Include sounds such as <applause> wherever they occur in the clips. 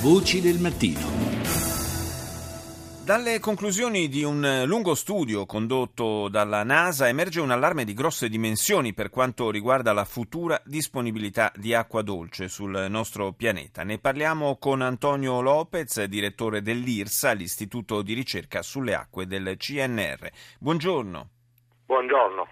Voci del mattino. Dalle conclusioni di un lungo studio condotto dalla NASA emerge un allarme di grosse dimensioni per quanto riguarda la futura disponibilità di acqua dolce sul nostro pianeta. Ne parliamo con Antonio Lopez, direttore dell'IRSA, l'Istituto di ricerca sulle acque del CNR. Buongiorno. Buongiorno.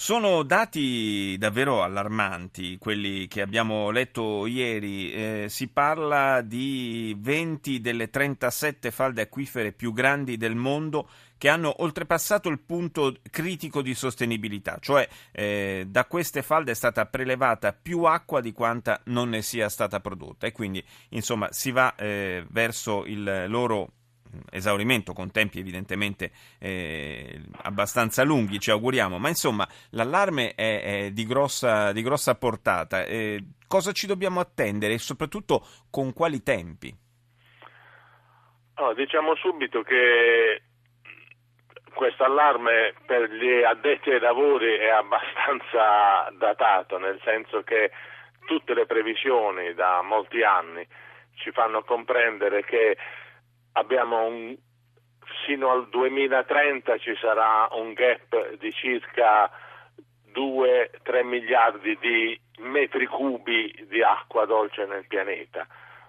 Sono dati davvero allarmanti quelli che abbiamo letto ieri. Eh, si parla di 20 delle 37 falde acquifere più grandi del mondo che hanno oltrepassato il punto critico di sostenibilità, cioè eh, da queste falde è stata prelevata più acqua di quanta non ne sia stata prodotta e quindi insomma si va eh, verso il loro esaurimento con tempi evidentemente eh, abbastanza lunghi, ci auguriamo, ma insomma l'allarme è, è di, grossa, di, grossa, portata. Eh, cosa ci dobbiamo attendere e soprattutto con quali tempi? Oh, diciamo subito che questo allarme per gli addetti ai lavori è abbastanza datato, nel senso che tutte le previsioni da molti anni ci fanno comprendere che abbiamo un, sino al 2030 ci sarà un gap di circa 2-3 miliardi di metri cubi di acqua dolce nel pianeta,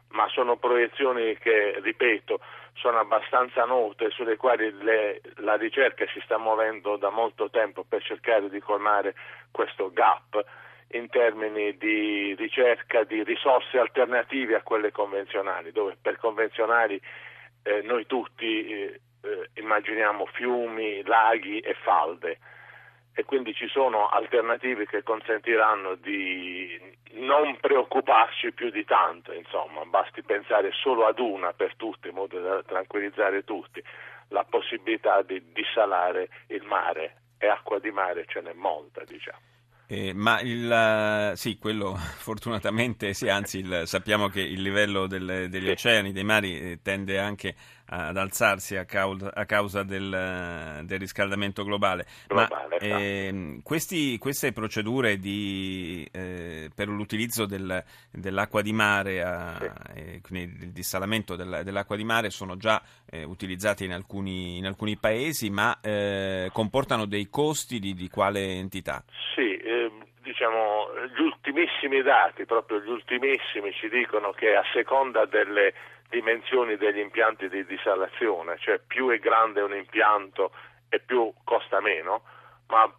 ma sono proiezioni che, ripeto, sono abbastanza note, sulle quali le, la ricerca si sta muovendo da molto tempo per cercare di colmare questo gap in termini di ricerca di risorse alternative a quelle convenzionali, dove per convenzionali eh, noi tutti eh, eh, immaginiamo fiumi, laghi e falde. E quindi ci sono alternative che consentiranno di non preoccuparci più di tanto, insomma, basti pensare solo ad una per tutte in modo da tranquillizzare tutti, la possibilità di dissalare il mare. E acqua di mare ce n'è molta, diciamo. Eh, ma il, sì, quello <laughs> fortunatamente sì, anzi il, sappiamo che il livello del, degli sì. oceani, dei mari eh, tende anche ad alzarsi a causa, a causa del, del, riscaldamento globale. globale ma eh, questi, queste procedure di, eh, per l'utilizzo del, dell'acqua di mare, a, sì. quindi il dissalamento dell'acqua di mare sono già eh, utilizzate in alcuni, in alcuni paesi, ma eh, comportano dei costi di, di quale entità? Sì, diciamo, gli ultimissimi dati, proprio gli ultimissimi, ci dicono che a seconda delle dimensioni degli impianti di dissalazione, cioè più è grande un impianto e più costa meno, ma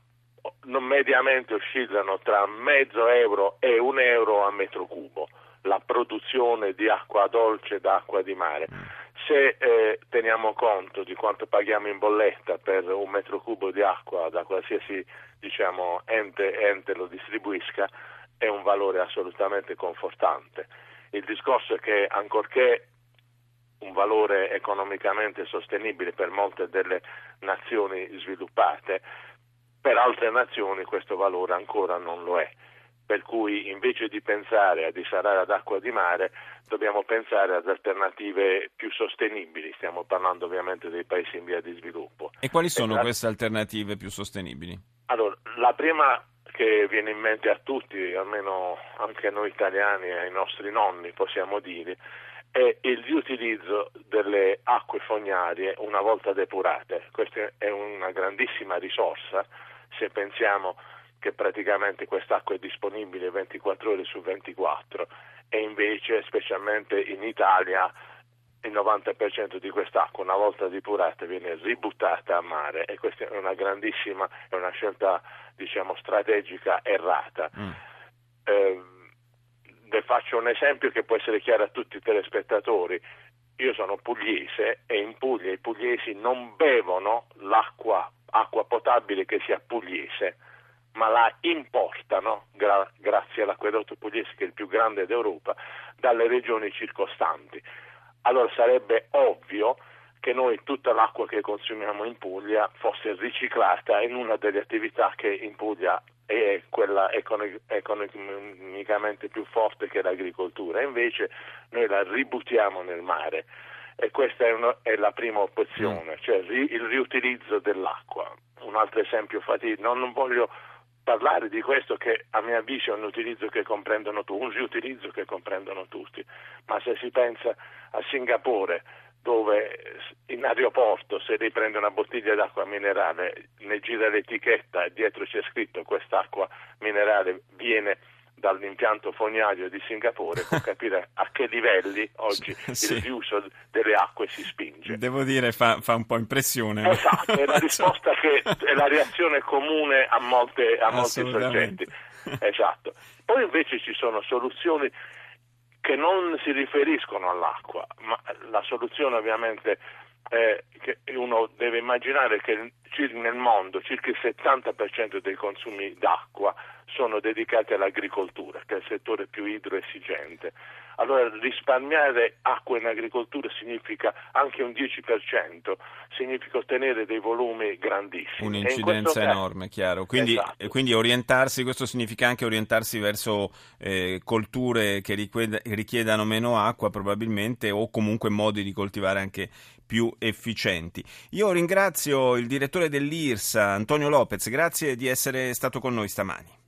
mediamente oscillano tra mezzo euro e un euro a metro cubo la produzione di acqua dolce da acqua di mare. Se eh, teniamo conto di quanto paghiamo in bolletta per un metro cubo di acqua da qualsiasi diciamo, ente, ente lo distribuisca, è un valore assolutamente confortante. Il discorso è che ancorché un valore economicamente sostenibile per molte delle nazioni sviluppate, per altre nazioni questo valore ancora non lo è per cui invece di pensare a dissalare ad acqua di mare dobbiamo pensare ad alternative più sostenibili, stiamo parlando ovviamente dei paesi in via di sviluppo. E quali sono e queste alternative più sostenibili? Allora, la prima che viene in mente a tutti, almeno anche a noi italiani e ai nostri nonni possiamo dire, è il riutilizzo delle acque fognarie una volta depurate. Questa è una grandissima risorsa se pensiamo che praticamente quest'acqua è disponibile 24 ore su 24 e invece specialmente in Italia il 90% di quest'acqua una volta depurata viene ributtata a mare e questa è una grandissima, è una scelta diciamo strategica errata. Mm. Eh, le faccio un esempio che può essere chiaro a tutti i telespettatori. Io sono pugliese e in Puglia i pugliesi non bevono l'acqua acqua potabile che sia pugliese ma la importano, gra- grazie all'acquedotto pugliese che è il più grande d'Europa, dalle regioni circostanti. Allora sarebbe ovvio che noi tutta l'acqua che consumiamo in Puglia fosse riciclata in una delle attività che in Puglia è quella economicamente più forte che l'agricoltura, invece noi la ributtiamo nel mare e questa è, una, è la prima opzione, mm. cioè il riutilizzo dell'acqua. Un altro esempio fattivo, non voglio parlare di questo che a mio avviso è un utilizzo che comprendono tutti, un riutilizzo che comprendono tutti, ma se si pensa a Singapore dove in aeroporto se lei prende una bottiglia d'acqua minerale ne gira l'etichetta e dietro c'è scritto quest'acqua minerale viene dall'impianto fognario di Singapore può <laughs> capire a che livelli oggi sì. il riuso delle acque si spinge. Devo dire, fa, fa un po' impressione. Esatto, è la <laughs> risposta che è la reazione comune a, molte, a molti soggetti. Esatto. Poi invece ci sono soluzioni che non si riferiscono all'acqua, ma la soluzione ovviamente è che uno deve immaginare che nel mondo circa il 70% dei consumi d'acqua sono dedicati all'agricoltura, che è il settore più idroesigente. Allora risparmiare acqua in agricoltura significa anche un 10%, significa ottenere dei volumi grandissimi. Un'incidenza caso... enorme, chiaro. Quindi, esatto. quindi, orientarsi, questo significa anche orientarsi verso eh, colture che richiedano meno acqua probabilmente o comunque modi di coltivare anche più efficienti. Io ringrazio il direttore dell'IRSA, Antonio Lopez, grazie di essere stato con noi stamani.